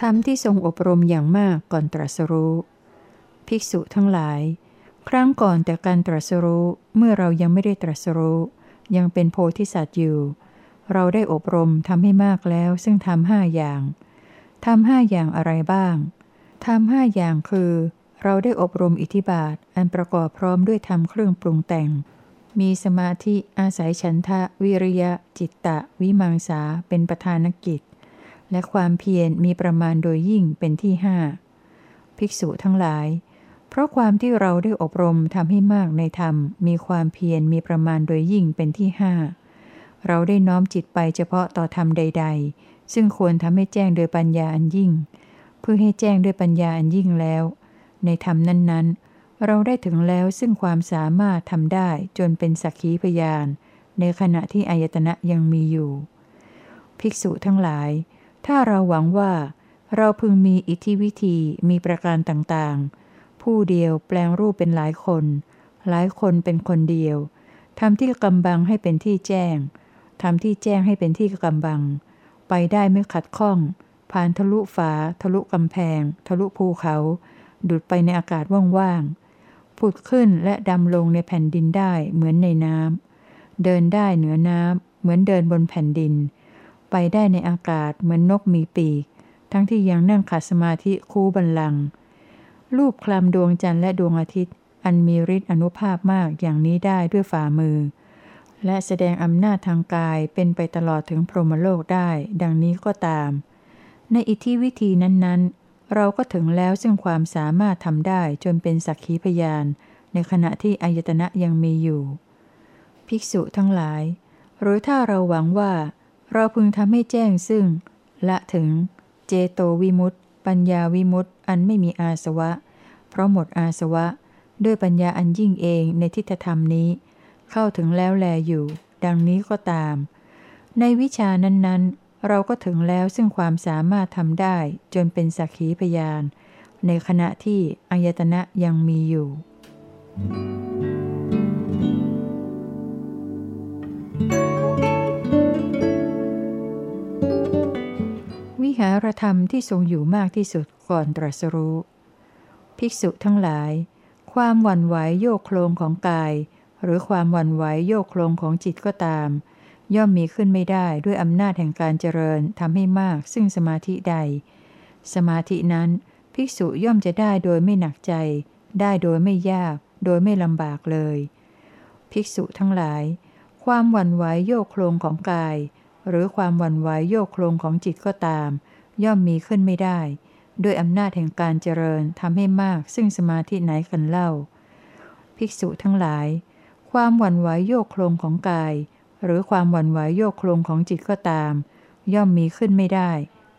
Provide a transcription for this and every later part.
ธรรมที่ทรงอบรมอย่างมากก่อนตรัสรู้ ภิกษุทั้งหลาย ครั้งก่อนแต่การตรัสรู้เมื่อเรายังไม่ได้ตรัสรู้ ยังเป็นโพธิสัตว์อยู่ เราได้อบรมทำให้มากแล้วซึ่งทำห้าอย่างทำห้าอย่างอะไรบ้างทำห้าอย่างคือ เราได้อบรมอิทธิบาท อันประกอบพร้อมด้วยธรรมเครื่องปรุงแต่ง มีสมาธิอาศัยฉันทะ วิริยะ จิตตะ วิมังสาเป็นประธานกิจ และความเพียรมีประมาณโดยยิ่งเป็นที่ห้าภิกษุทั้งหลาย เพราะความที่เราได้อบรมทำให้มากในธรรม มีความเพียรมีประมาณโดยยิ่งเป็นที่ห้าเราได้น้อมจิตไปเฉพาะต่อธรรมใด ๆ ซึ่งควรทำให้แจ้งโดยปัญญาอันยิ่ง เพื่อให้แจ้งด้วยปัญญาอันยิ่งแล้ว ในธรรมนั้นๆ เราได้ถึงแล้วซึ่งความสามารถทำได้จนเป็นสักขีพยาน ในขณะที่อายตนะยังมีอยู่ ภิกษุทั้งหลาย ถ้าเราหวังว่า เราพึงมีอิทธิวิธีมีประการต่างๆ ผู้เดียวแปลงรูปเป็นหลายคน หลายคนเป็นคนเดียวทำที่กำบังให้เป็นที่แจ้งทำที่แจ้งให้เป็นที่กำบัง ไปได้ไม่ขัดข้อง ผ่านทะลุฝา ทะลุกำแพง ทะลุภูเขา ดุดไปในอากาศว่างๆผุดขึ้นและดำลงในแผ่นดินได้เหมือนในน้ำเดินได้เหนือน้ำเหมือนเดินบนแผ่นดิน ไปได้ในอากาศเหมือนนกมีปีก ทั้งที่ยังนั่งขัดสมาธิคู่บันลัง รูปคลำดวงจันทร์และดวงอาทิตย์ อันมีฤทธิ์อนุภาพมากอย่างนี้ได้ด้วยฝ่ามือ และแสดงอำนาจทางกายเป็นไปตลอดถึงพรหมโลกได้ ดังนี้ก็ตาม ในอิทธิวิธีนั้นๆ เราก็ถึงแล้วซึ่งความสามารถทำได้จนเป็นสักขีพยาน ในขณะที่อายตนะยังมีอยู่ ภิกษุทั้งหลาย หรือถ้าเราหวังว่า เราพึงทำให้แจ้งซึ่ง ละถึง เจโตวิมุตต์ปัญญาวิมุตต์อันไม่มีอาสวะ เพราะหมดอาสวะ ด้วยปัญญาอันยิ่งเองในทิฏฐธรรมนี้ เข้าถึงแล้วแลอยู่ ดังนี้ก็ตาม ในวิชานั้นๆ เราก็ถึงแล้วซึ่งความสามารถทำได้จนเป็นสักขีพยาน ในขณะที่อายตนะยังมีอยู่ หารธรรมที่ทรงอยู่มากที่สุดก่อนตรัสรู้ ภิกษุทั้งหลาย ความหวั่นไหวโยกโครงของกาย หรือความหวั่นไหวโยกโครงของจิตก็ตาม ย่อมมีขึ้นไม่ได้ด้วยอำนาจแห่งการเจริญทำให้มากซึ่งสมาธิใด สมาธินั้น ภิกษุย่อมจะได้โดยไม่หนักใจ ได้โดยไม่ยาก โดยไม่ลำบากเลย ภิกษุทั้งหลาย ความหวั่นไหวโยกโครงของกาย หรือความหวั่นไหวโยกโครงของจิตก็ตาม ย่อมมีขึ้นไม่ได้ ด้วยอำนาจแห่งการเจริญทำให้มากซึ่งสมาธิไหนกันเล่า ภิกษุทั้งหลาย ความหวั่นไหวโยกโครงของกาย หรือความหวั่นไหวโยกโครงของจิตก็ตาม ย่อมมีขึ้นไม่ได้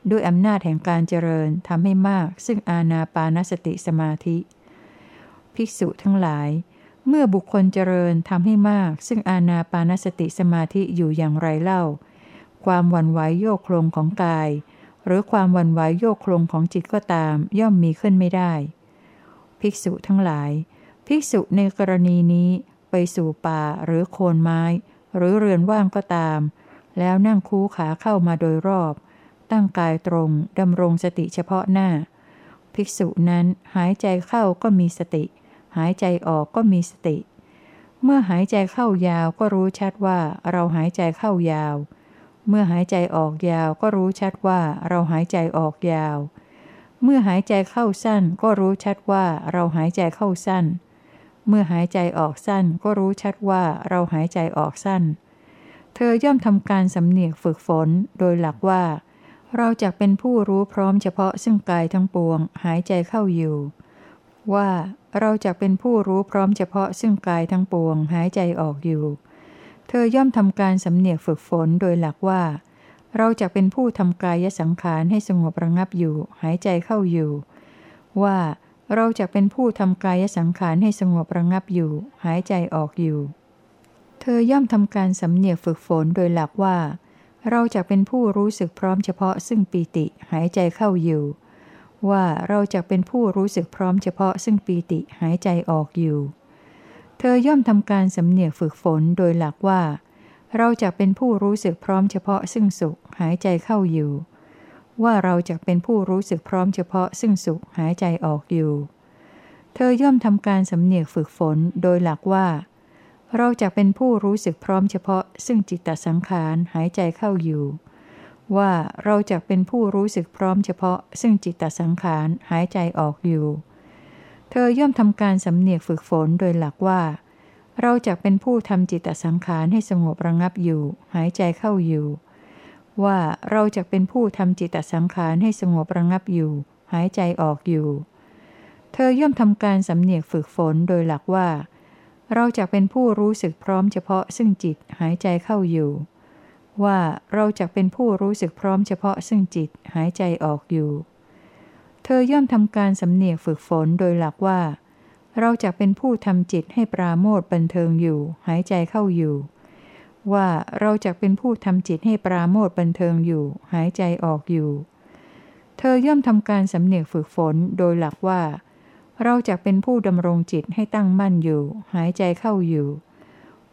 ด้วยอำนาจแห่งการเจริญทำให้มาก ซึ่งอาณาปานสติสมาธิ ภิกษุทั้งหลาย เมื่อบุคคลเจริญทำให้มาก ซึ่งอาณาปานสติสมาธิอยู่อย่างไรเล่า ความหวั่นไหวโยกโครงของกาย หรือความวันไหวโยกโครงของจิตก็ตาม ย่อมมีขึ้นไม่ได้ ภิกษุทั้งหลาย ภิกษุในกรณีนี้ไปสู่ป่าหรือโคนไม้ หรือเรือนว่างก็ตาม แล้วนั่งคูขาเข้ามาโดยรอบ ตั้งกายตรงดำรงสติเฉพาะหน้า ภิกษุนั้นหายใจเข้าก็มีสติ หายใจออกก็มีสติ เมื่อหายใจเข้ายาวก็รู้ชัดว่าเราหายใจเข้ายาว เมื่อหายใจออกยาวก็รู้ชัดว่าเราหายใจออกยาว เมื่อหายใจเข้าสั้นก็รู้ชัดว่าเราหายใจเข้าสั้น เมื่อหายใจออกสั้นก็รู้ชัดว่าเราหายใจออกสั้น เธอย่อมทำการสำเนียกฝึกฝนโดยหลักว่า เราจะเป็นผู้รู้พร้อมเฉพาะซึ่งกายทั้งปวงหายใจเข้าอยู่ ว่าเราจะเป็นผู้รู้พร้อมเฉพาะซึ่งกายทั้งปวงหายใจออกอยู่ เธอย่อมทำการสำเนียกฝึกฝนโดยหลักว่า เราจะเป็นผู้ทำกายสังขารให้สงบระงับอยู่ หายใจเข้าอยู่ ว่าเราจะเป็นผู้ทำกายสังขารให้สงบระงับอยู่ หายใจออกอยู่ เธอย่อมทำการสำเนียกฝึกฝนโดยหลักว่า เราจะเป็นผู้รู้สึกพร้อมเฉพาะซึ่งปีติหายใจเข้าอยู่ ว่าเราจะเป็นผู้รู้สึกพร้อมเฉพาะซึ่งปีติหายใจออกอยู่ เธอย่อมทำการสำเนียกฝึกฝนโดยหลักว่า เราจะเป็นผู้รู้สึกพร้อมเฉพาะซึ่งสุขหายใจเข้าอยู่ ว่าเราจะเป็นผู้รู้สึกพร้อมเฉพาะซึ่งสุขหายใจออกอยู่ เธอย่อมทำการสำเนียกฝึกฝนโดยหลักว่า เราจะเป็นผู้รู้สึกพร้อมเฉพาะซึ่งจิตตสังขารหายใจเข้าอยู่ ว่าเราจะเป็นผู้รู้สึกพร้อมเฉพาะซึ่งจิตตสังขารหายใจออกอยู่ เธอย่อมทำการสำเนียกฝึกฝนโดยหลักว่า เราจะเป็นผู้ทำจิตตสังขารให้สงบระงับอยู่ หายใจเข้าอยู่ ว่าเราจะเป็นผู้ทำจิตตสังขารให้สงบระงับอยู่ หายใจออกอยู่ เธอย่อมทำการสำเนียกฝึกฝนโดยหลักว่า เราจะเป็นผู้รู้สึกพร้อมเฉพาะซึ่งจิตหายใจเข้าอยู่ ว่าเราจะเป็นผู้รู้สึกพร้อมเฉพาะซึ่งจิตหายใจออกอยู่ เธอย่อมทำการสำเนียกฝึกฝนโดยหลักว่า เราจะเป็นผู้ทำจิตให้ปราโมทบันเทิงอยู่ หายใจเข้าอยู่ ว่าเราจะเป็นผู้ทำจิตให้ปราโมทบันเทิงอยู่ หายใจออกอยู่ เธอย่อมทำการสำเนียกฝึกฝนโดยหลักว่า เราจะเป็นผู้ดำรงจิตให้ตั้งมั่นอยู่ หายใจเข้าอยู่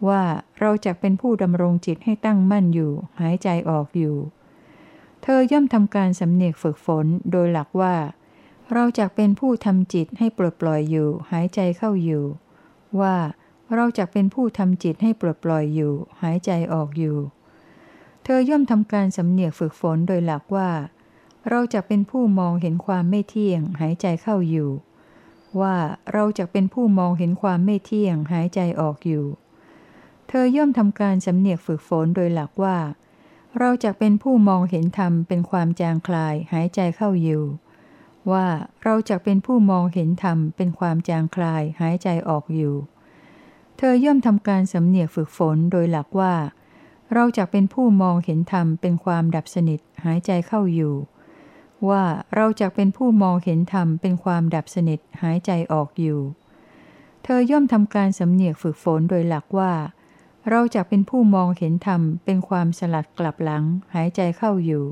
ว่าเราจะเป็นผู้ดำรงจิตให้ตั้งมั่นอยู่ หายใจออกอยู่ เธอย่อมทำการสำเนียกฝึกฝนโดยหลักว่า เราจะเป็นผู้ทำจิตให้ปลดปล่อยอยู่ หายใจเข้าอยู่ ว่าเราจะเป็นผู้ทำจิตให้ปลดปล่อยอยู่ หายใจออกอยู่ เธอย่อมทำการสำเนียกฝึกฝนโดยหลักว่า เราจะเป็นผู้มองเห็นความไม่เที่ยง หายใจเข้าอยู่ ว่าเราจะเป็นผู้มองเห็นความไม่เที่ยง หายใจออกอยู่ เธอย่อมทำการสำเนียกฝึกฝนโดยหลักว่า เราจะเป็นผู้มองเห็นธรรมเป็นความจางคลายหายใจเข้าอยู่ ว่าเราจะเป็นผู้มองเห็นธรรมเป็นความจางคลายหายใจออกอยู่ เธอย่อมทำการสำเนียกฝึกฝนโดยหลักว่า เราจะเป็นผู้มองเห็นธรรมเป็นความดับสนิทหายใจเข้าอยู่ ว่าเราจะเป็นผู้มองเห็นธรรมเป็นความดับสนิทหายใจออกอยู่ เธอย่อมทำการสำเนียกฝึกฝนโดยหลักว่า เราจะเป็นผู้มองเห็นธรรมเป็นความสลัดกลับหลังหายใจเข้าอยู่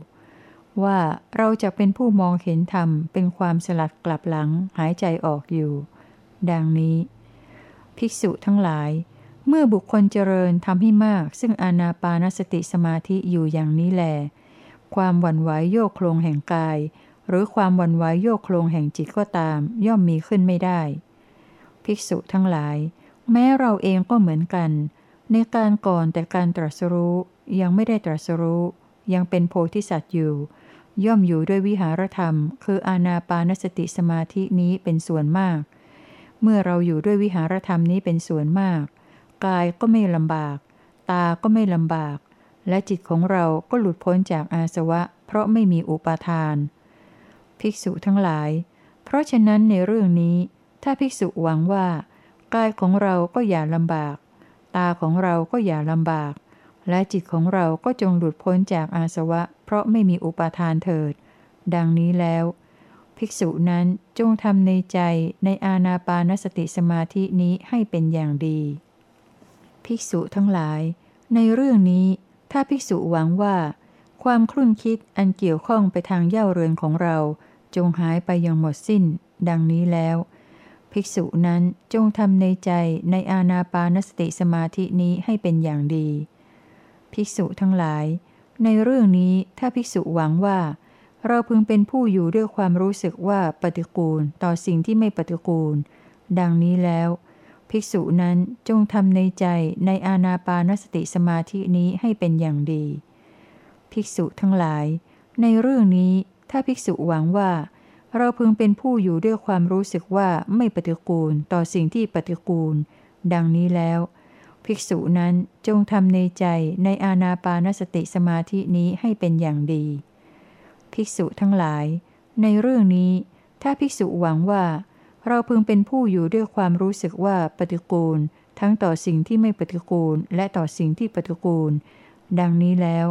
ว่าเราจะเป็นผู้มองเห็นธรรมเป็นความสลัดกลับหลังหายใจออกอยู่ ดังนี้ ภิกษุทั้งหลาย เมื่อบุคคลเจริญทำให้มาก ซึ่งอานาปานสติสมาธิอยู่อย่างนี้แล ความหวั่นไหวโยกโครงแห่งกาย หรือความหวั่นไหวโยกโครงแห่งจิตก็ตาม ย่อมมีขึ้นไม่ได้ ภิกษุทั้งหลาย แม้เราเองก็เหมือนกัน ในการก่อนแต่การตรัสรู้ยังไม่ได้ตรัสรู้ ยังเป็นโพธิสัตว์อยู่ ย่อมอยู่ด้วยวิหารธรรม คืออานาปานสติสมาธินี้เป็นส่วนมาก เมื่อเราอยู่ด้วยวิหารธรรมนี้เป็นส่วนมาก กายก็ไม่ลำบาก ตาก็ไม่ลำบาก และจิตของเราก็หลุดพ้นจากอาสวะ เพราะไม่มีอุปาทาน ภิกษุทั้งหลาย เพราะฉะนั้นในเรื่องนี้ ถ้าภิกษุหวังว่า กายของเราก็อย่าลำบาก ตาของเราก็อย่าลำบาก และจิตของเราก็จงหลุดพ้นจากอาสวะ เพราะไม่มีอุปาทานเถิด ดังนี้แล้ว ภิกษุนั้นจงทำในใจในอาณาปานสติสมาธินี้ให้เป็นอย่างดี ภิกษุทั้งหลาย ในเรื่องนี้ถ้าภิกษุหวังว่า ความคลุ่นคิดอันเกี่ยวข้องไปทางเย่าเรือนของเรา จงหายไปอย่างหมดสิ้น ดังนี้แล้ว ภิกษุนั้นจงทำในใจในอาณาปานสติสมาธินี้ให้เป็นอย่างดี ภิกษุทั้งหลาย ในเรื่องนี้ถ้าภิกษุหวังว่า เราพึงเป็นผู้อยู่ด้วยความรู้สึกว่าปฏิกูลต่อสิ่งที่ไม่ปฏิกูล ดังนี้แล้ว ภิกษุนั้นจงทำในใจในอาณาปานสติสมาธินี้ให้เป็นอย่างดี ภิกษุทั้งหลาย ในเรื่องนี้ถ้าภิกษุหวังว่า เราพึงเป็นผู้อยู่ด้วยความรู้สึกว่าไม่ปฏิกูลต่อสิ่งที่ปฏิกูล ดังนี้แล้ว ภิกษุนั้นจงทำในใจในอาณาปานสติสมาธินี้ให้เป็นอย่างดี ภิกษุทั้งหลาย ในเรื่องนี้ ถ้าภิกษุหวังว่า เราพึงเป็นผู้อยู่ด้วยความรู้สึกว่าปฏิกูล ทั้งต่อสิ่งที่ไม่ปฏิกูลและต่อสิ่งที่ปฏิกูล ดังนี้แล้ว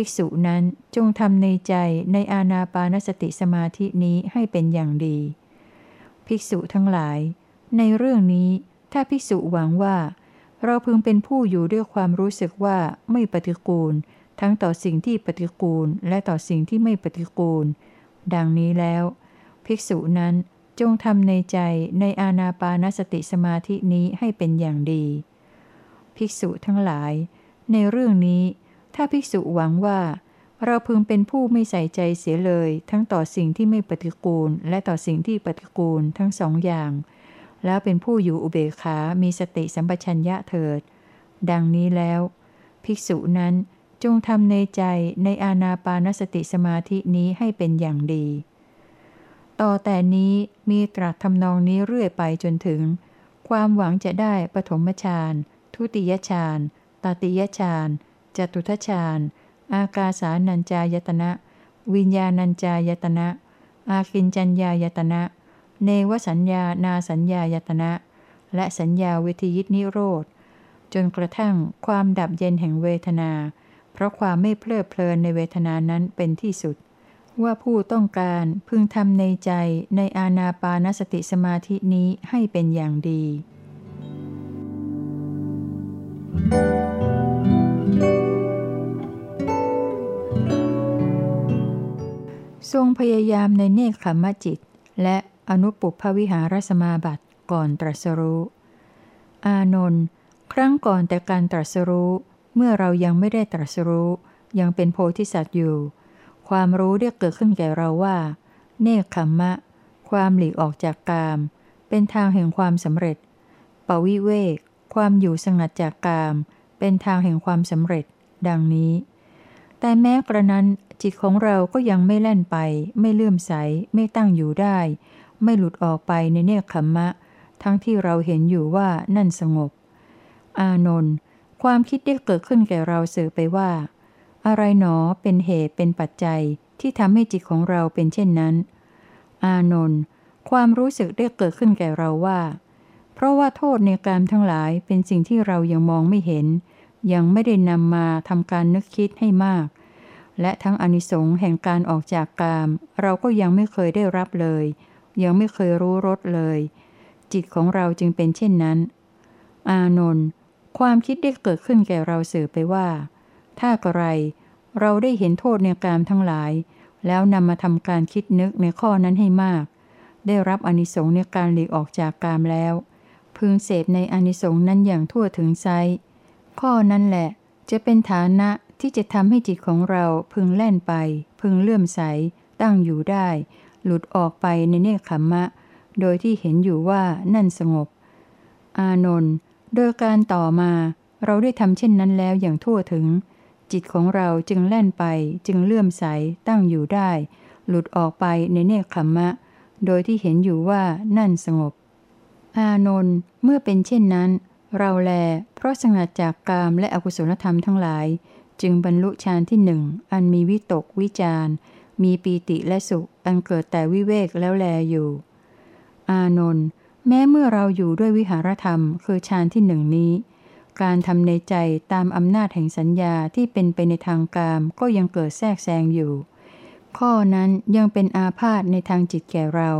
ภิกษุนั้นจงทำในใจในอาณาปานสติสมาธินี้ให้เป็นอย่างดี ภิกษุทั้งหลาย ในเรื่องนี้ถ้าภิกษุหวังว่า เราพึงเป็นผู้อยู่ด้วยความรู้สึกว่าไม่ปฏิกูล ทั้งต่อสิ่งที่ปฏิกูลและต่อสิ่งที่ไม่ปฏิกูล ดังนี้แล้ว ภิกษุนั้นจงทำในใจในอาณาปานสติสมาธินี้ให้เป็นอย่างดี ภิกษุทั้งหลาย ในเรื่องนี้ ถ้าภิกษุหวังว่า เราพึงเป็นผู้ไม่ใส่ใจเสียเลย ทั้งต่อสิ่งที่ไม่ปฏิกูล และต่อสิ่งที่ปฏิกูลทั้งสองอย่าง แล้วเป็นผู้อยู่อุเบกขา มีสติสัมปชัญญะเถิด ดังนี้แล้ว ภิกษุนั้นจงทำในใจในอาณาปานสติสมาธินี้ให้เป็นอย่างดี ต่อแต่นี้มีตรัสทำนองนี้เรื่อยไปจนถึง ความหวังจะได้ปฐมฌาน ทุติยฌานตติยฌาน จตุทฌานอากาสานัญจายตนะ วิญญาณัญจายตนะ อาคินจัญญายตนะ เนวสัญญานาสัญญายตนะ และสัญญาวิทยิตนิโรธ จนกระทั่งความดับเย็นแห่งเวทนา เพราะความไม่เพลิดเพลินในเวทนานั้นเป็นที่สุด ว่าผู้ต้องการพึงทำในใจในอาณาปานสติสมาธินี้ให้เป็นอย่างดี ทรงพยายามในเนคขมจิต และอนุปุพวิหารสมาบัติก่อนตรัสรู้ อานนท์ครั้งก่อนแต่การตรัสรู้ เมื่อเรายังไม่ได้ตรัสรู้ ยังเป็นโพธิสัตว์อยู่ ความรู้ได้เกิดขึ้นแก่เราว่า เนคขมมะ ความหลีกออกจากกาม เป็นทางแห่งความสำเร็จ ปวิเวก ความอยู่สงัดจากกาม เป็นทางแห่งความสำเร็จ ดังนี้ แต่แม้กระนั้นจิตของเราก็ยังไม่แล่นไป ไม่เลื่อมใส ไม่ตั้งอยู่ได้ ไม่หลุดออกไปในเนคขมมะ ทั้งที่เราเห็นอยู่ว่านั่นสงบ อานนท์ความคิดได้เกิดขึ้นแก่เราเสือไปว่า อะไรหนอเป็นเหตุเป็นปัจจัยที่ทำให้จิตของเราเป็นเช่นนั้น อานนท์ความรู้สึกได้เกิดขึ้นแก่เราว่า เพราะว่าโทษในการทั้งหลายเป็นสิ่งที่เรายังมองไม่เห็น ยังไม่ได้นำมาทำการนึกคิดให้มาก และทั้งอนิสงส์แห่งการออกจากกาม เราก็ยังไม่เคยได้รับเลย ยังไม่เคยรู้รสเลย จิตของเราจึงเป็นเช่นนั้น อานนท์ความคิดได้เกิดขึ้นแก่เราสื่อไปว่า ถ้ากระไร เราได้เห็นโทษในกามทั้งหลาย แล้วนำมาทำการคิดนึกในข้อนั้นให้มาก ได้รับอนิสงส์ในการหลีกออกจากกามแล้ว พึงเสพในอนิสงส์นั้นอย่างทั่วถึงไซ ข้อนั้นแหละ จะเป็นฐานะที่จะทำให้จิตของเราพึงแล่นไป พึงเลื่อมใส ตั้งอยู่ได้ หลุดออกไปในเนคขมมะ โดยที่เห็นอยู่ว่านั่นสงบ อานนท์โดยการต่อมาเราได้ทำเช่นนั้นแล้วอย่างทั่วถึง จิตของเราจึงแล่นไป จึงเลื่อมใส ตั้งอยู่ได้ หลุดออกไปในเนคขมมะ โดยที่เห็นอยู่ว่านั่นสงบ อานนท์เมื่อเป็นเช่นนั้น เราแล เพราะสงัดจากกามและอกุศลธรรมทั้งหลาย จึงบรรลุฌานที่หนึ่ง อันมีวิตกวิจารมีปีติและสุข อันเกิดแต่วิเวกแล้วแลอยู่ อานนท์แม้เมื่อเราอยู่ด้วยวิหารธรรม คือฌานที่หนึ่งนี้ การทำในใจตามอำนาจแห่งสัญญาที่เป็นไปในทางกามก็ยังเกิดแทรกแซงอยู่ ข้อนั้นยังเป็นอาพาธในทางจิตแก่เรา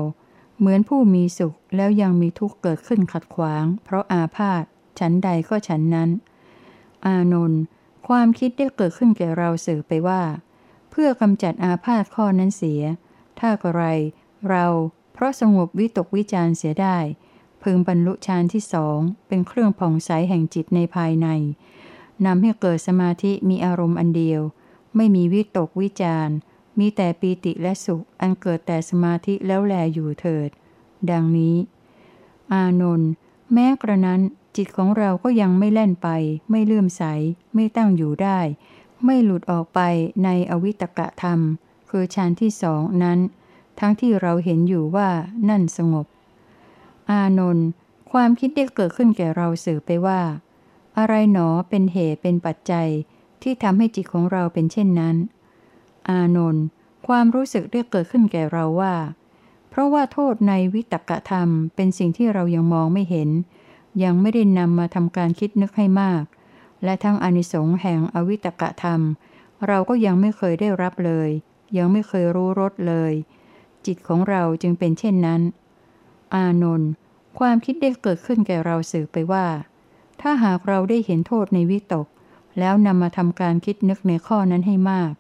เหมือนผู้มีสุขแล้วยังมีทุกข์เกิดขึ้นขัดขวาง เพราะอาพาธ ฉันใดก็ฉันนั้น อานนท์ความคิดได้เกิดขึ้นแก่เราสื่อไปว่า เพื่อกำจัดอาพาธข้อนั้นเสีย ถ้ากระไร เราเพราะสงบวิตกวิจารเสียได้ พึงบรรลุฌานที่สองเป็นเครื่องผ่องใสแห่งจิตในภายในนำให้เกิดสมาธิมีอารมณ์อันเดียว ไม่มีวิตกวิจารมีแต่ปีติและสุข อันเกิดแต่สมาธิแล้วแลอยู่เถิด ดังนี้ อานนท์แม้กระนั้น จิตของเราก็ยังไม่แล่นไป ไม่เลื่อมใส ไม่ตั้งอยู่ได้ ไม่หลุดออกไปในอวิตกะธรรม คือฌานที่สองนั้น ทั้งที่เราเห็นอยู่ว่านั่นสงบ อานนท์ความคิดได้เกิดขึ้นแก่เราสื่อไปว่า อะไรหนอเป็นเหตุเป็นปัจจัย ที่ทำให้จิตของเราเป็นเช่นนั้น อานนท์ความรู้สึกได้เกิดขึ้นแก่เราว่า เพราะว่าโทษในวิตกธรรมเป็นสิ่งที่เรายังมองไม่เห็น ยังไม่ได้นำมาทำการคิดนึกให้มาก และทั้งอนิสงส์แห่งอวิตกะธรรม เราก็ยังไม่เคยได้รับเลย ยังไม่เคยรู้รสเลย จิตของเราจึงเป็นเช่นนั้น อานนท์ความคิดได้เกิดขึ้นแก่เราสื่อไปว่า ถ้าหากเราได้เห็นโทษในวิตก แล้วนำมาทำการคิดนึกในข้อนั้นให้มาก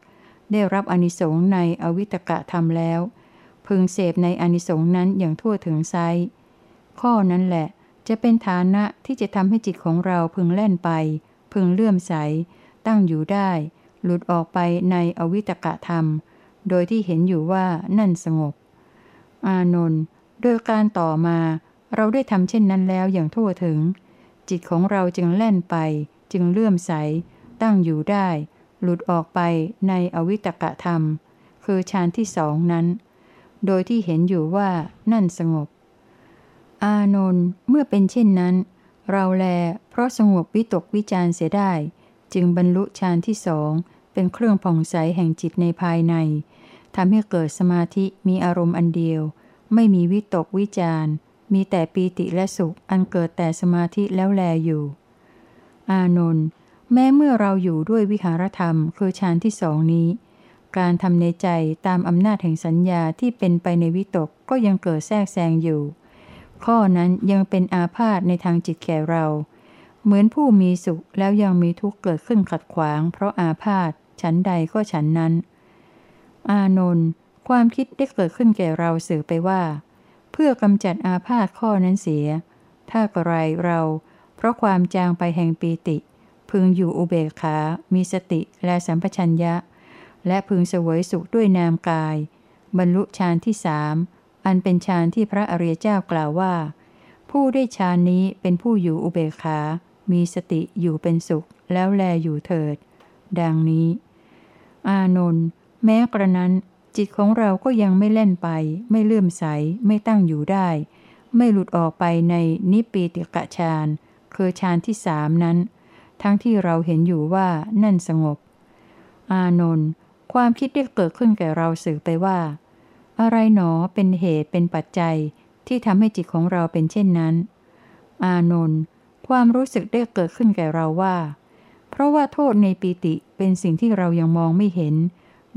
ได้รับอนิสงส์ในอวิตกะธรรมแล้ว พึงเสพในอนิสงส์นั้นอย่างทั่วถึงไซข้อนั้นแหละ จะเป็นฐานะที่จะทำให้จิตของเราพึงแล่นไป พึงเลื่อมใส ตั้งอยู่ได้ หลุดออกไปในอวิตกะธรรม โดยที่เห็นอยู่ว่านั่นสงบ อานนท์โดยการต่อมาเราได้ทำเช่นนั้นแล้วอย่างทั่วถึง จิตของเราจึงแล่นไป จึงเลื่อมใส ตั้งอยู่ได้ หลุดออกไปในอวิตกะธรรม คือฌานที่สองนั้น โดยที่เห็นอยู่ว่านั่นสงบ อานนท์เมื่อเป็นเช่นนั้น เราแล เพราะสงบวิตกวิจารเสียได้ จึงบรรลุฌานที่สองเป็นเครื่องผ่องใสแห่งจิตในภายในทำให้เกิดสมาธิมีอารมณ์อันเดียว ไม่มีวิตกวิจารมีแต่ปีติและสุขอันเกิดแต่สมาธิแล้วแลอยู่ อานนท์แม้เมื่อเราอยู่ด้วยวิหารธรรมคือฌานที่สองนี้ การทำในใจตามอำนาจแห่งสัญญาที่เป็นไปในวิตกก็ยังเกิดแทรกแซงอยู่ ข้อนั้นยังเป็นอาพาธในทางจิตแก่เรา เหมือนผู้มีสุขแล้วยังมีทุกข์เกิดขึ้นขัดขวาง เพราะอาพาธฉันใดก็ฉันนั้น อานนท์ความคิดได้เกิดขึ้นแก่เราสื่อไปว่า เพื่อกำจัดอาพาธข้อนั้นเสีย ถ้ากระไรเรา เพราะความจางไปแห่งปีติ พึงอยู่อุเบกขา มีสติและสัมปชัญญะ และพึงเสวยสุขด้วยนามกาย บรรลุฌานที่สาม อันเป็นฌานที่พระอริยเจ้ากล่าวว่า ผู้ได้ฌานนี้เป็นผู้อยู่อุเบกขา มีสติอยู่เป็นสุข แล้วแลอยู่เถิด ดังนี้ อานนท์แม้กระนั้น จิตของเราก็ยังไม่เล่นไป ไม่เลื่อมใส ไม่ตั้งอยู่ได้ ไม่หลุดออกไปในนิปีติกะฌานคือฌานที่สามนั้น ทั้งที่เราเห็นอยู่ว่านั่นสงบ อานนท์ความคิดได้เกิดขึ้นแก่เราสื่อไปว่า อะไรหนอเป็นเหตุเป็นปัจจัยที่ทำให้จิตของเราเป็นเช่นนั้น อานนท์ความรู้สึกได้เกิดขึ้นแก่เราว่า เพราะว่าโทษในปีติเป็นสิ่งที่เรายังมองไม่เห็น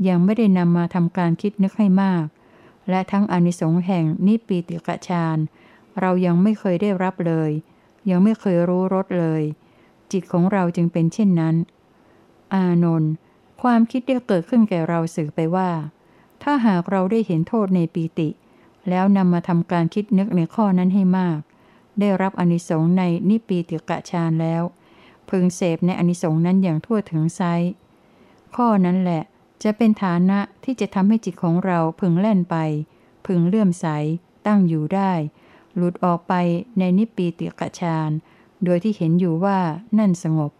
ยังไม่ได้นำมาทำการคิดนึกให้มาก และทั้งอนิสงส์แห่งนิปีติกะฌานเรายังไม่เคยได้รับเลย ยังไม่เคยรู้รสเลย จิตของเราจึงเป็นเช่นนั้น อานนท์ความคิดได้เกิดขึ้นแก่เราสื่อไปว่า ถ้าหากเราได้เห็นโทษในปีติ แล้วนำมาทำการคิดนึกในข้อนั้นให้มาก ได้รับอนิสงส์ในนิปีติกะฌานแล้ว พึงเสพในอนิสงส์นั้นอย่างทั่วถึงไซข้อนั้นแหละจะเป็นฐานะที่จะทำให้จิตของเราพึงแล่นไป พึงเลื่อมใส ตั้งอยู่ได้ หลุดออกไปในนิปีติกะฌานโดยที่เห็นอยู่ว่านั่นสงบ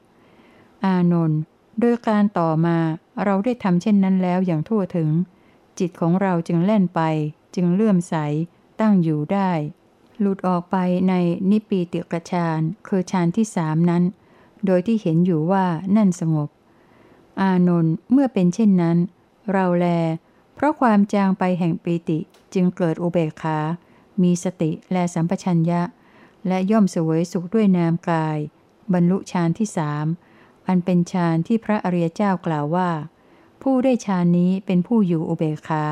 อานนท์โดยการต่อมาเราได้ทำเช่นนั้นแล้วอย่างทั่วถึง จิตของเราจึงแล่นไป จึงเลื่อมใส ตั้งอยู่ได้ หลุดออกไปในนิปีติกฌานคือฌานที่สามนั้น โดยที่เห็นอยู่ว่านั่นสงบ อานนท์เมื่อเป็นเช่นนั้น เราแล เพราะความจางไปแห่งปีติจึงเกิดอุเบกขา มีสติและสัมปชัญญะ และย่อมสวยสุขด้วยนามกาย บรรลุฌานที่สามอันเป็นฌานที่พระอริยเจ้ากล่าวว่า ผู้ได้ฌานนี้เป็นผู้อยู่อุเบกขา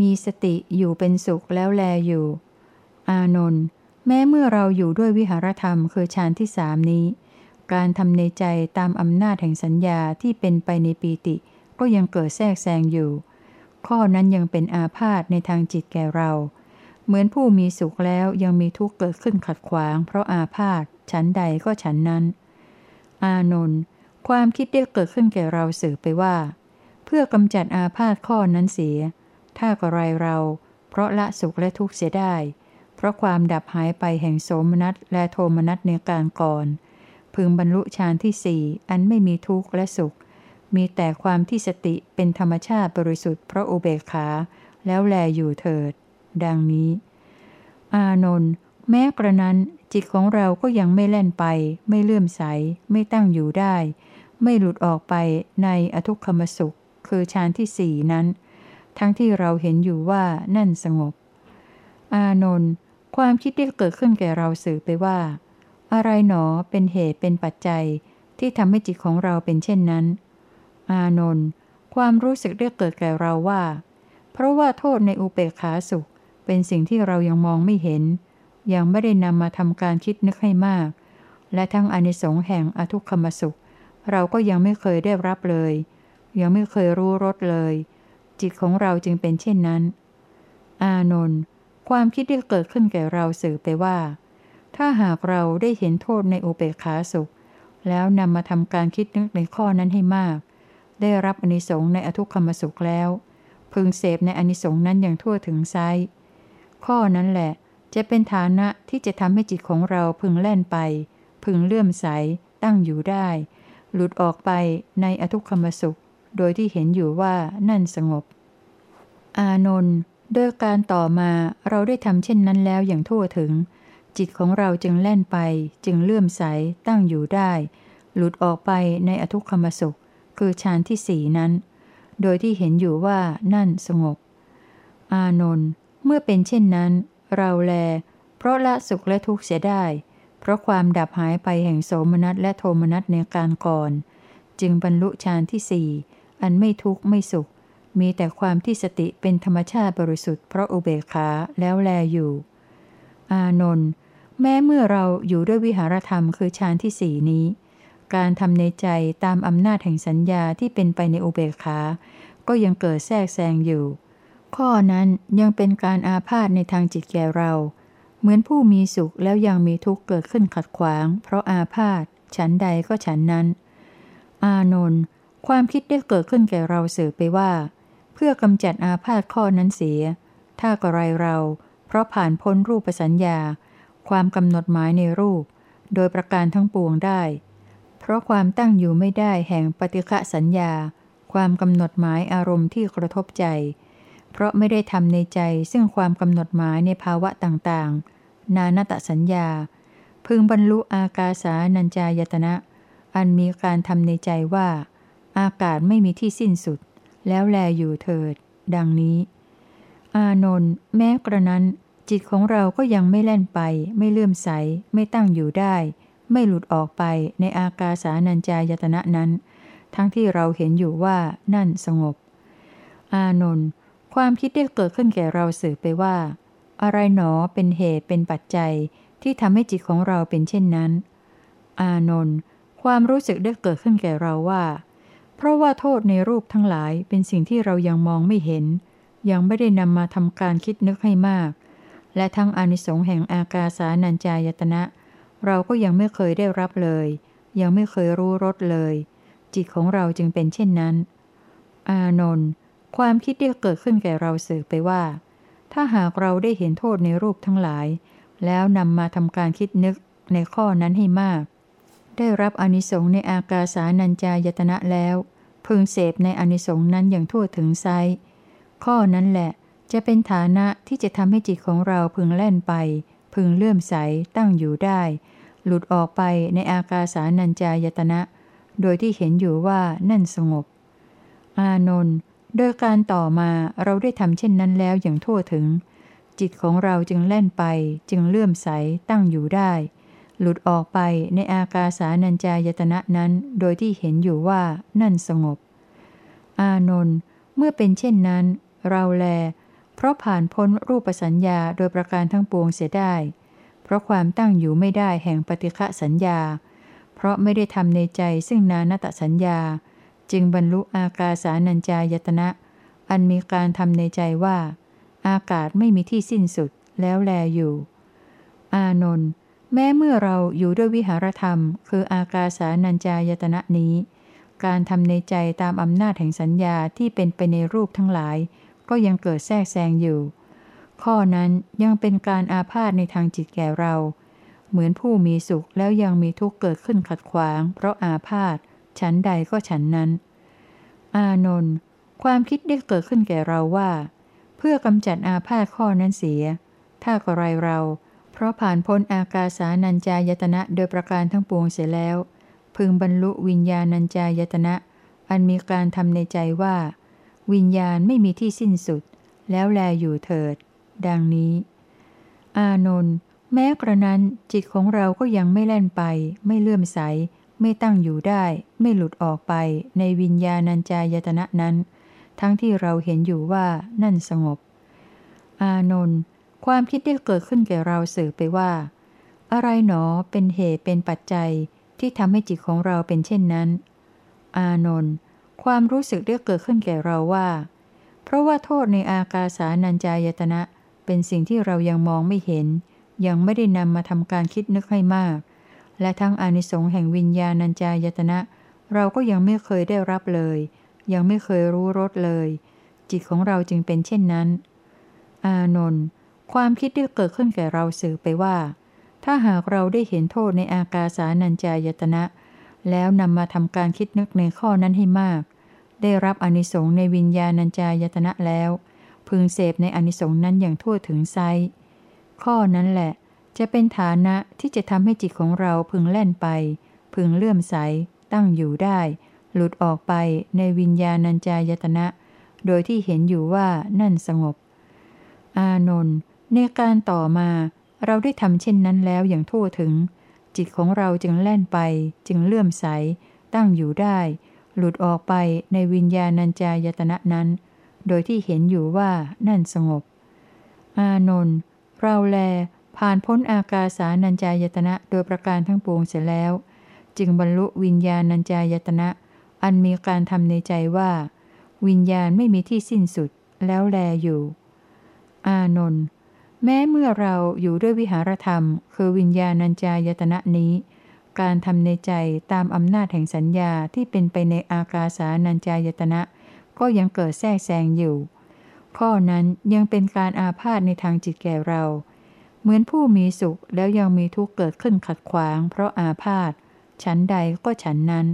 มีสติอยู่เป็นสุขแล้วแลอยู่ อานนท์แม้เมื่อเราอยู่ด้วยวิหารธรรมคือฌานที่สามนี้ การทำในใจตามอำนาจแห่งสัญญาที่เป็นไปในปีติ ก็ยังเกิดแทรกแซงอยู่ ข้อนั้นยังเป็นอาพาธในทางจิตแก่เรา เหมือนผู้มีสุขแล้วยังมีทุกข์เกิดขึ้นขัดขวาง เพราะอาพาธฉันใดก็ฉันนั้น อานนท์ความคิดได้เกิดขึ้นแก่เราสื่อไปว่า เพื่อกำจัดอาพาธข้อนั้นเสีย ถ้ากระไรเรา เพราะละสุขและทุกข์เสียได้ เพราะความดับหายไปแห่งโสมนัสและโทมนัสในการก่อน พึงบรรลุฌานที่สี่อันไม่มีทุกข์และสุข มีแต่ความที่สติเป็นธรรมชาติบริสุทธิ์เพราะอุเบกขา แล้วแลอยู่เถิด ดังนี้ อานนท์แม้กระนั้นจิตของเราก็ยังไม่แล่นไป ไม่เลื่อมใส ไม่ตั้งอยู่ได้ ไม่หลุดออกไปในอทุกขมสุข คือฌานที่สี่นั้น ทั้งที่เราเห็นอยู่ว่านั่นสงบ อานนท์ความคิดที่เกิดขึ้นแก่เราสื่อไปว่า อะไรหนอเป็นเหตุเป็นปัจจัยที่ทำให้จิตของเราเป็นเช่นนั้น อานนท์ความรู้สึกได้เกิดแก่เราว่า เพราะว่าโทษในอุเบกขาสุข เป็นสิ่งที่เรายังมองไม่เห็น ยังไม่ได้นำมาทำการคิดนึกให้มาก และทั้งอนิสงส์แห่งอทุกขมสุข เราก็ยังไม่เคยได้รับเลย ยังไม่เคยรู้รสเลย จิตของเราจึงเป็นเช่นนั้น อานนท์ความคิดที่เกิดขึ้นแก่เราสื่อไปว่า ถ้าหากเราได้เห็นโทษในอุเบกขาสุข แล้วนำมาทำการคิดนึกในข้อนั้นให้มาก ได้รับอนิสงส์ในอทุกขมสุขแล้ว พึงเสพในอนิสงส์นั้นอย่างทั่วถึงไซข้อนั้นแหละจะเป็นฐานะที่จะทำให้จิตของเราพึงแล่นไป พึงเลื่อมใส ตั้งอยู่ได้ หลุดออกไปในอทุกขมสุข โดยที่เห็นอยู่ว่านั่นสงบ อานนท์โดยการต่อมาเราได้ทำเช่นนั้นแล้วอย่างทั่วถึง จิตของเราจึงแล่นไป จึงเลื่อมใสตั้งอยู่ได้ หลุดออกไปในอทุกขมสุข คือฌานที่สี่นั้น โดยที่เห็นอยู่ว่านั่นสงบ อานนท์เมื่อเป็นเช่นนั้น เราแล เพราะละสุขและทุกข์เสียได้ เพราะความดับหายไปแห่งโสมนัสและโทมนัสในการก่อน จึงบรรลุฌานที่สี่ อันไม่ทุกข์ไม่สุข มีแต่ความที่สติเป็นธรรมชาติบริสุทธิ์เพราะอุเบกขาแล้วแลอยู่ อานนท์แม้เมื่อเราอยู่ด้วยวิหารธรรมคือฌานที่สี่นี้ การทำในใจตามอำนาจแห่งสัญญาที่เป็นไปในอุเบกขา ก็ยังเกิดแทรกแซงอยู่ ข้อนั้นยังเป็นการอาพาธในทางจิตแก่เรา เหมือนผู้มีสุขแล้วยังมีทุกข์เกิดขึ้นขัดขวาง เพราะอาพาธฉันใดก็ฉันนั้น อานนท์ ความคิดได้เกิดขึ้นแก่เราสื่อไปว่า เพื่อกำจัดอาพาธข้อนั้นเสีย ถ้ากระไรเรา เพราะผ่านพ้นรูปสัญญา ความกำหนดหมายในรูป โดยประการทั้งปวงได้ เพราะความตั้งอยู่ไม่ได้แห่งปฏิฆะสัญญา ความกำหนดหมายอารมณ์ที่กระทบใจ เพราะไม่ได้ทำในใจซึ่งความกำหนดหมายในภาวะต่างๆ นานตสัญญา พึงบรรลุอากาสานัญจายตนะ อันมีการทำในใจว่า อากาศไม่มีที่สิ้นสุด แล้วแลอยู่เถิด ดังนี้ อานนท์แม้กระนั้น จิตของเราก็ยังไม่แล่นไป ไม่เลื่อมใส ไม่ตั้งอยู่ได้ ไม่หลุดออกไปในอากาสานัญจายตนะนั้น ทั้งที่เราเห็นอยู่ว่านั่นสงบ อานนท์ความคิดได้เกิดขึ้นแก่เราสืบไปว่า อะไรหนอเป็นเหตุเป็นปัจจัยที่ทำให้จิตของเราเป็นเช่นนั้น อานนท์ความรู้สึกได้เกิดขึ้นแก่เราว่า เพราะว่าโทษในรูปทั้งหลายเป็นสิ่งที่เรายังมองไม่เห็น ยังไม่ได้นำมาทำการคิดนึกให้มาก และทั้งอนิสงส์แห่งอากาสานัญจายตนะ เราก็ยังไม่เคยได้รับเลย ยังไม่เคยรู้รสเลย จิตของเราจึงเป็นเช่นนั้น อานนท์ความคิดได้เกิดขึ้นแก่เราสืบไปว่า ถ้าหากเราได้เห็นโทษในรูปทั้งหลาย แล้วนำมาทำการคิดนึกในข้อนั้นให้มาก ได้รับอนิสงส์ในอากาสานัญจายตนะแล้ว พึงเสพในอนิสงส์นั้นอย่างทั่วถึงไซข้อนั้นแหละจะเป็นฐานะที่จะทำให้จิตของเราพึงแล่นไป พึงเลื่อมใสตั้งอยู่ได้ หลุดออกไปในอากาสานัญจายตนะ โดยที่เห็นอยู่ว่านั่นสงบ อานนท์โดยการต่อมาเราได้ทำเช่นนั้นแล้วอย่างทั่วถึง จิตของเราจึงแล่นไปจึงเลื่อมใสตั้งอยู่ได้ หลุดออกไปในอากาสานัญจายตนะนั้น โดยที่เห็นอยู่ว่านั่นสงบ อานนท์เมื่อเป็นเช่นนั้น เราแล เพราะผ่านพ้นรูปสัญญาโดยประการทั้งปวงเสียได้ เพราะความตั้งอยู่ไม่ได้แห่งปฏิฆะสัญญา เพราะไม่ได้ทำในใจซึ่งนานตสัญญา จึงบรรลุอากาสานัญจายตนะ อันมีการทำในใจว่า อากาศไม่มีที่สิ้นสุดแล้วแลอยู่ อานนท์ แม้เมื่อเราอยู่ด้วยวิหารธรรม คืออากาสานัญจายตนะนี้ การทำในใจตามอำนาจแห่งสัญญาที่เป็นไปในรูปทั้งหลาย ก็ยังเกิดแทรกแซงอยู่ ข้อนั้นยังเป็นการอาพาธในทางจิตแก่เรา เหมือนผู้มีสุขแล้วยังมีทุกข์เกิดขึ้นขัดขวาง เพราะอาพาธฉันใดก็ฉันนั้น อานนท์ความคิดได้เกิดขึ้นแก่เราว่า เพื่อกำจัดอาพาธข้อนั้นเสีย ถ้ากระไรเรา เพราะผ่านพ้นอากาสานัญจายตนะโดยประการทั้งปวงเสียแล้ว พึงบรรลุวิญญาณัญจายตนะ อันมีการทำในใจว่า วิญญาณไม่มีที่สิ้นสุด แล้วแลอยู่เถิด ดังนี้ อานนท์แม้กระนั้นจิตของเราก็ยังไม่แล่นไป ไม่เลื่อมใส ไม่ตั้งอยู่ได้ ไม่หลุดออกไปในวิญญาณัญจายตนะนั้น ทั้งที่เราเห็นอยู่ว่านั่นสงบ อานนท์ ความคิดได้เกิดขึ้นแก่เราสื่อไปว่า อะไรหนอเป็นเหตุเป็นปัจจัยที่ทำให้จิตของเราเป็นเช่นนั้น อานนท์ความรู้สึกได้เกิดขึ้นแก่เราว่า เพราะว่าโทษในอากาสานัญจายตนะ เป็นสิ่งที่เรายังมองไม่เห็น ยังไม่ได้นำมาทำการคิดนึกให้มาก และทั้งอนิสงส์แห่งวิญญาณัญจายตนะ เราก็ยังไม่เคยได้รับเลย ยังไม่เคยรู้รสเลย จิตของเราจึงเป็นเช่นนั้น อานนท์ ความคิดที่เกิดขึ้นแก่เราสื่อไปว่า ถ้าหากเราได้เห็นโทษในอากาสานัญจายตนะ แล้วนำมาทำการคิดนึกในข้อนั้นให้มาก ได้รับอนิสงส์ในวิญญาณัญจายตนะแล้ว พึงเสพในอนิสงส์นั้นอย่างทั่วถึงไซข้อนั้นแหละ จะเป็นฐานะที่จะทำให้จิตของเราพึงแล่นไป พึงเลื่อมใส ตั้งอยู่ได้ หลุดออกไปในวิญญาณัญจายตนะ โดยที่เห็นอยู่ว่านั่นสงบ อานนท์ ในการต่อมาเราได้ทำเช่นนั้นแล้วอย่างทั่วถึง จิตของเราจึงแล่นไป จึงเลื่อมใส ตั้งอยู่ได้ หลุดออกไปในวิญญาณัญจายตนะนั้น โดยที่เห็นอยู่ว่านั่นสงบ อานนท์เราแลผ่านพ้นอากาสานัญจายตนะโดยประการทั้งปวงเสร็จแล้ว จึงบรรลุวิญญาณัญจายตนะ อันมีการทำในใจว่า วิญญาณไม่มีที่สิ้นสุดแล้วแลอยู่ อานนท์ แม้เมื่อเราอยู่ด้วยวิหารธรรม คือวิญญาณัญจายตนะนี้ การทำในใจตามอำนาจแห่งสัญญาที่เป็นไปในอากาสานัญจายตนะ ก็ยังเกิดแทรกแซงอยู่ ข้อนั้นยังเป็นการอาพาธในทางจิตแก่เรา เหมือนผู้มีสุขแล้วยังมีทุกข์เกิดขึ้นขัดขวาง เพราะอาพาธฉันใดก็ฉันนั้น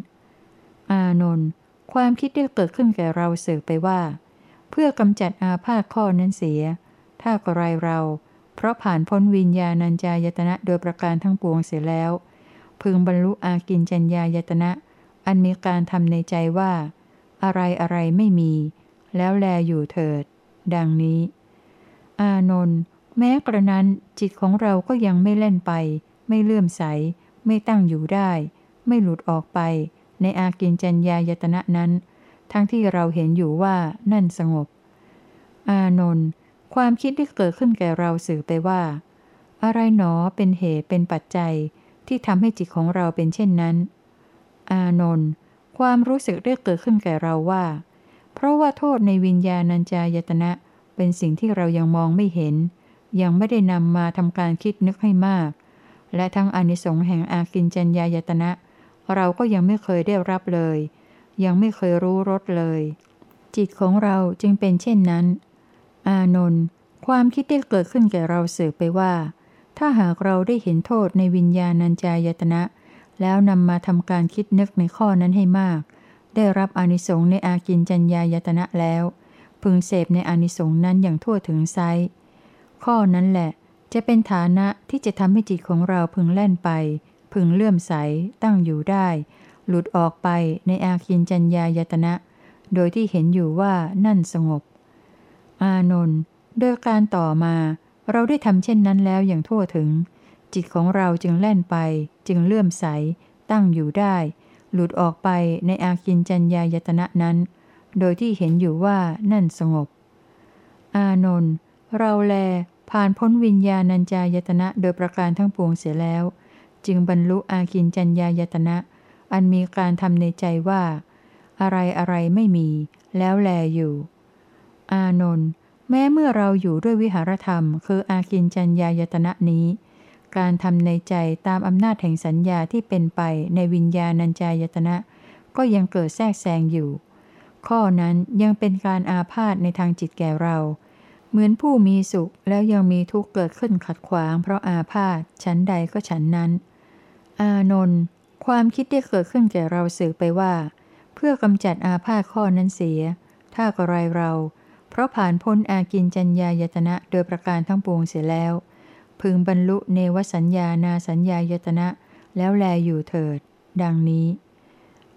อานนท์ความคิดได้เกิดขึ้นแก่เราเสือไปว่า เพื่อกำจัดอาพาธข้อนั้นเสีย ถ้ากระไรเรา เพราะผ่านพ้นวิญญาณัญจายตนะโดยประการทั้งปวงเสียแล้ว พึงบรรลุอากินจัญญายตนะ อันมีการทำในใจว่า อะไรอะไรไม่มี แล้วแลอยู่เถิด ดังนี้ อานนท์แม้กระนั้นจิตของเราก็ยังไม่เล่นไป ไม่เลื่อมใส ไม่ตั้งอยู่ได้ ไม่หลุดออกไป ในอากินจัญญายตนะนั้น ทั้งที่เราเห็นอยู่ว่านั่นสงบ อานนท์ ความคิดที่เกิดขึ้นแก่เราสื่อไปว่า อะไรหนอเป็นเหตุเป็นปัจจัยที่ทำให้จิตของเราเป็นเช่นนั้น อานนท์ความรู้สึกได้เกิดขึ้นแก่เราว่า เพราะว่าโทษในวิญญาณัญจายตนะ เป็นสิ่งที่เรายังมองไม่เห็น ยังไม่ได้นำมาทำการคิดนึกให้มาก และทั้งอนิสงส์แห่งอากินจัญญายตนะ เราก็ยังไม่เคยได้รับเลย ยังไม่เคยรู้รสเลย จิตของเราจึงเป็นเช่นนั้น อานนท์ความคิดได้เกิดขึ้นแก่เราสืบไปว่า ถ้าหากเราได้เห็นโทษในวิญญาณัญจายตนะ แล้วนำมาทำการคิดนึกในข้อนั้นให้มาก ได้รับอนิสงส์ในอากินจัญญายตนะแล้ว พึงเสพในอนิสงส์นั้นอย่างทั่วถึงไซข้อนั้นแหละ จะเป็นฐานะที่จะทำให้จิตของเราพึงแล่นไป พึงเลื่อมใสตั้งอยู่ได้ หลุดออกไปในอาคินจัญญายตนะ โดยที่เห็นอยู่ว่านั่นสงบ อานนท์โดยการต่อมาเราได้ทำเช่นนั้นแล้วอย่างทั่วถึง จิตของเราจึงแล่นไป จึงเลื่อมใส ตั้งอยู่ได้ หลุดออกไปในอากินจัญญายตนะนั้น โดยที่เห็นอยู่ว่านั่นสงบ อานนท์เราแลผ่านพ้นวิญญาณัญจายตนะโดยประการทั้งปวงเสียแล้ว จึงบรรลุอากินจัญญายตนะ อันมีการทำในใจว่า อะไรอะไรไม่มี แล้วแลอยู่ อานนท์แม้เมื่อเราอยู่ด้วยวิหารธรรม คืออากินจัญญายตนะนี้ การทำในใจตามอำนาจแห่งสัญญาที่เป็นไปในวิญญาณัญจายตนะ ก็ยังเกิดแทรกแซงอยู่ ข้อนั้นยังเป็นการอาพาธในทางจิตแก่เรา เหมือนผู้มีสุขแล้วยังมีทุกข์เกิดขึ้นขัดขวาง เพราะอาพาธชั้นใดก็ฉันนั้น อานนท์ความคิดได้เกิดขึ้นแก่เราสื่อไปว่า เพื่อกำจัดอาพาธข้อนั้นเสีย ถ้ากระไรเรา เพราะผ่านพ้นอากินจัญญายตนะโดยประการทั้งปวงเสียแล้ว พึงบรรลุเนวสัญญานาสัญญายตนะ แล้วแลอยู่เถิด ดังนี้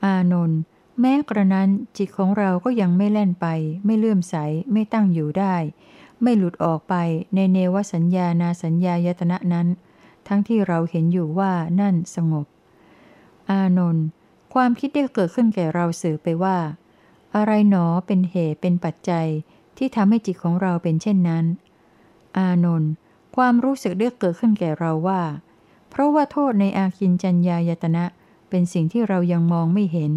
อานนท์แม้กระนั้นจิตของเราก็ยังไม่แล่นไป ไม่เลื่อมใส ไม่ตั้งอยู่ได้ ไม่หลุดออกไปในเนวสัญญานาสัญญายตนะนั้น ทั้งที่เราเห็นอยู่ว่านั่นสงบ อานนท์ความคิดได้เกิดขึ้นแก่เราสื่อไปว่า อะไรหนอเป็นเหตุเป็นปัจจัย ที่ทำให้จิตของเราเป็นเช่นนั้น อานนท์ความรู้สึกได้เกิดขึ้นแก่เราว่า เพราะว่าโทษในอาคินจัญญายตนะ เป็นสิ่งที่เรายังมองไม่เห็น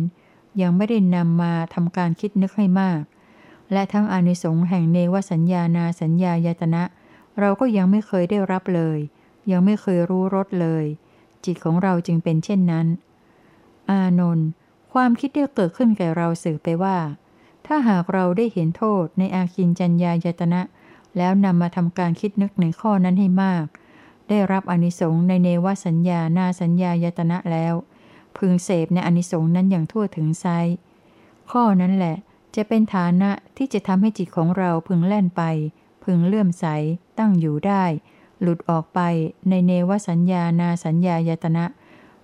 ยังไม่ได้นำมาทำการคิดนึกให้มาก และทั้งอนิสงส์แห่งเนวสัญญานาสัญญายตนะ เราก็ยังไม่เคยได้รับเลย ยังไม่เคยรู้รสเลย จิตของเราจึงเป็นเช่นนั้น อานนท์ความคิดได้เกิดขึ้นแก่เราสื่อไปว่า ถ้าหากเราได้เห็นโทษในอาคินจัญญายตนะ แล้วนำมาทำการคิดนึกในข้อนั้นให้มาก ได้รับอนิสงส์ในเนวสัญญานาสัญญายตนะแล้ว พึงเสพในอนิสงส์นั้นอย่างทั่วถึงไซข้อนั้นแหละ จะเป็นฐานะที่จะทำให้จิตของเราพึงแล่นไป พึงเลื่อมใส ตั้งอยู่ได้ หลุดออกไปในเนวสัญญานาสัญญายตนะ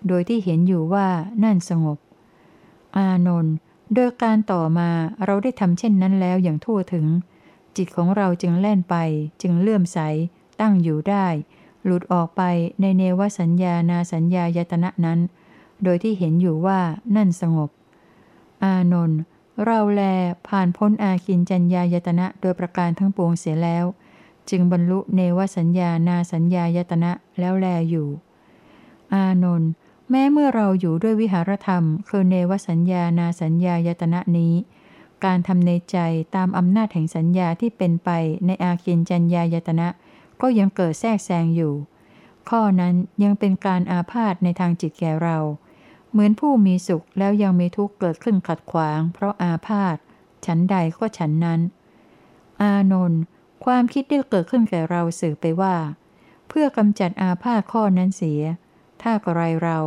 โดยที่เห็นอยู่ว่านั่นสงบ อานนท์ โดยการต่อมาเราได้ทำเช่นนั้นแล้วอย่างทั่วถึง จิตของเราจึงแล่นไป จึงเลื่อมใส ตั้งอยู่ได้ หลุดออกไปในเนวสัญญานาสัญญายตนะนั้น โดยที่เห็นอยู่ว่านั่นสงบ อานนท์เราแลผ่านพ้นอาคินจัญญายตนะโดยประการทั้งปวงเสียแล้ว จึงบรรลุเนวสัญญานาสัญญายตนะแล้วแลอยู่ อานนท์ แม้เมื่อเราอยู่ด้วยวิหารธรรม คือเนวสัญญานาสัญญายตนะนี้ การทำในใจตามอำนาจแห่งสัญญาที่เป็นไปในอาคินจัญญายตนะ ก็ยังเกิดแทรกแซงอยู่ ข้อนั้นยังเป็นการอาพาธในทางจิตแก่เรา เหมือนผู้มีสุขแล้วยังมีทุกข์เกิดขึ้นขัดขวาง เพราะอาพาธฉันใดก็ฉันนั้น อานนท์ความคิดได้เกิดขึ้นแก่เราสื่อไปว่า เพื่อกำจัดอาพาธข้อนั้นเสีย ถ้ากระไรเรา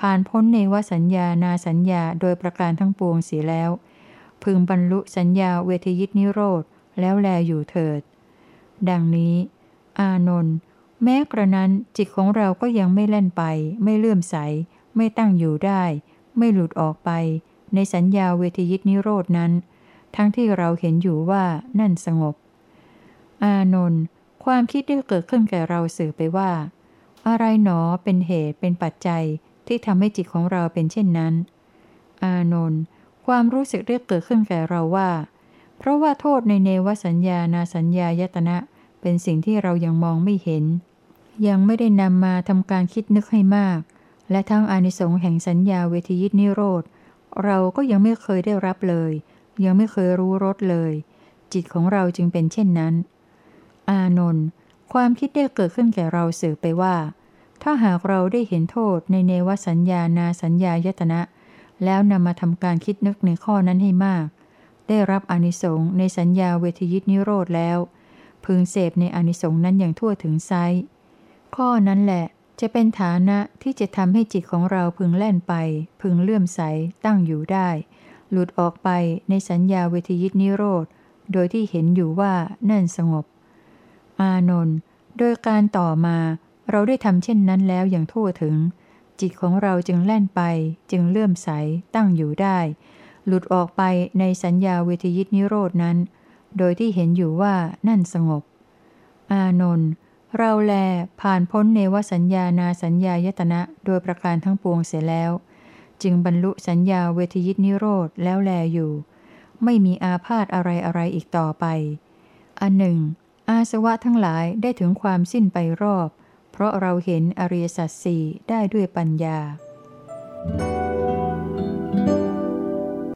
ผ่านพ้นในวสัญญานาสัญญาโดยประการทั้งปวงเสียแล้ว พึงบรรลุสัญญาเวทยิตนิโรธ แล้วแลอยู่เถิด ดังนี้ อานนท์แม้กระนั้นจิตของเราก็ยังไม่เล่นไป ไม่เลื่อมใส ไม่ตั้งอยู่ได้ ไม่หลุดออกไป ในสัญญาเวทยิตนิโรดนั้น ทั้งที่เราเห็นอยู่ว่านั่นสงบ อานนท์ความคิดได้เกิดขึ้นแก่เราสื่อไปว่า อะไรหนอเป็นเหตุเป็นปัจจัยที่ทำให้จิตของเราเป็นเช่นนั้น อานนท์ความรู้สึกได้เกิดขึ้นแก่เราว่า เพราะว่าโทษในเนวสัญญานาสัญญายตนะ เป็นสิ่งที่เรายังมองไม่เห็น ยังไม่ได้นำมาทำการคิดนึกให้มาก และทั้งอานิสงส์แห่งสัญญาเวทียิตนิโรธ เราก็ยังไม่เคยได้รับเลย ยังไม่เคยรู้รสเลย จิตของเราจึงเป็นเช่นนั้น อานนท์ ความคิดได้เกิดขึ้นแก่เราสื่อไปว่า ถ้าหากเราได้เห็นโทษในเนวสัญญานาสัญญายตนะ แล้วนำมาทำการคิดนึกในข้อนั้นให้มาก ได้รับอนิสงส์ในสัญญาเวทยิตนิโรธแล้ว พึงเสพในอนิสงส์นั้นอย่างทั่วถึงไซข้อนั้นแหละจะเป็นฐานะที่จะทำให้จิตของเราพึงแล่นไป พึงเลื่อมใสตั้งอยู่ได้ หลุดออกไปในสัญญาเวทยิตนิโรธ โดยที่เห็นอยู่ว่านั่นสงบ อานนท์โดยการต่อมาเราได้ทำเช่นนั้นแล้วอย่างทั่วถึง จิตของเราจึงแล่นไป จึงเลื่อมใสตั้งอยู่ได้ หลุดออกไปในสัญญาเวทยิตนิโรดนั้น โดยที่เห็นอยู่ว่านั่นสงบ อานนท์เราแลผ่านพ้นเนวสัญญานาสัญญายตนะโดยประการทั้งปวงเสียแล้ว จึงบรรลุสัญญาเวทยิตนิโรธแล้วแลอยู่ ไม่มีอาพาธอะไรอะไรอีกต่อไป อันหนึ่ง อาสวะทั้งหลายได้ถึงความสิ้นไปรอบ เพราะเราเห็นอริยสัจสี่ได้ด้วยปัญญา Thank you.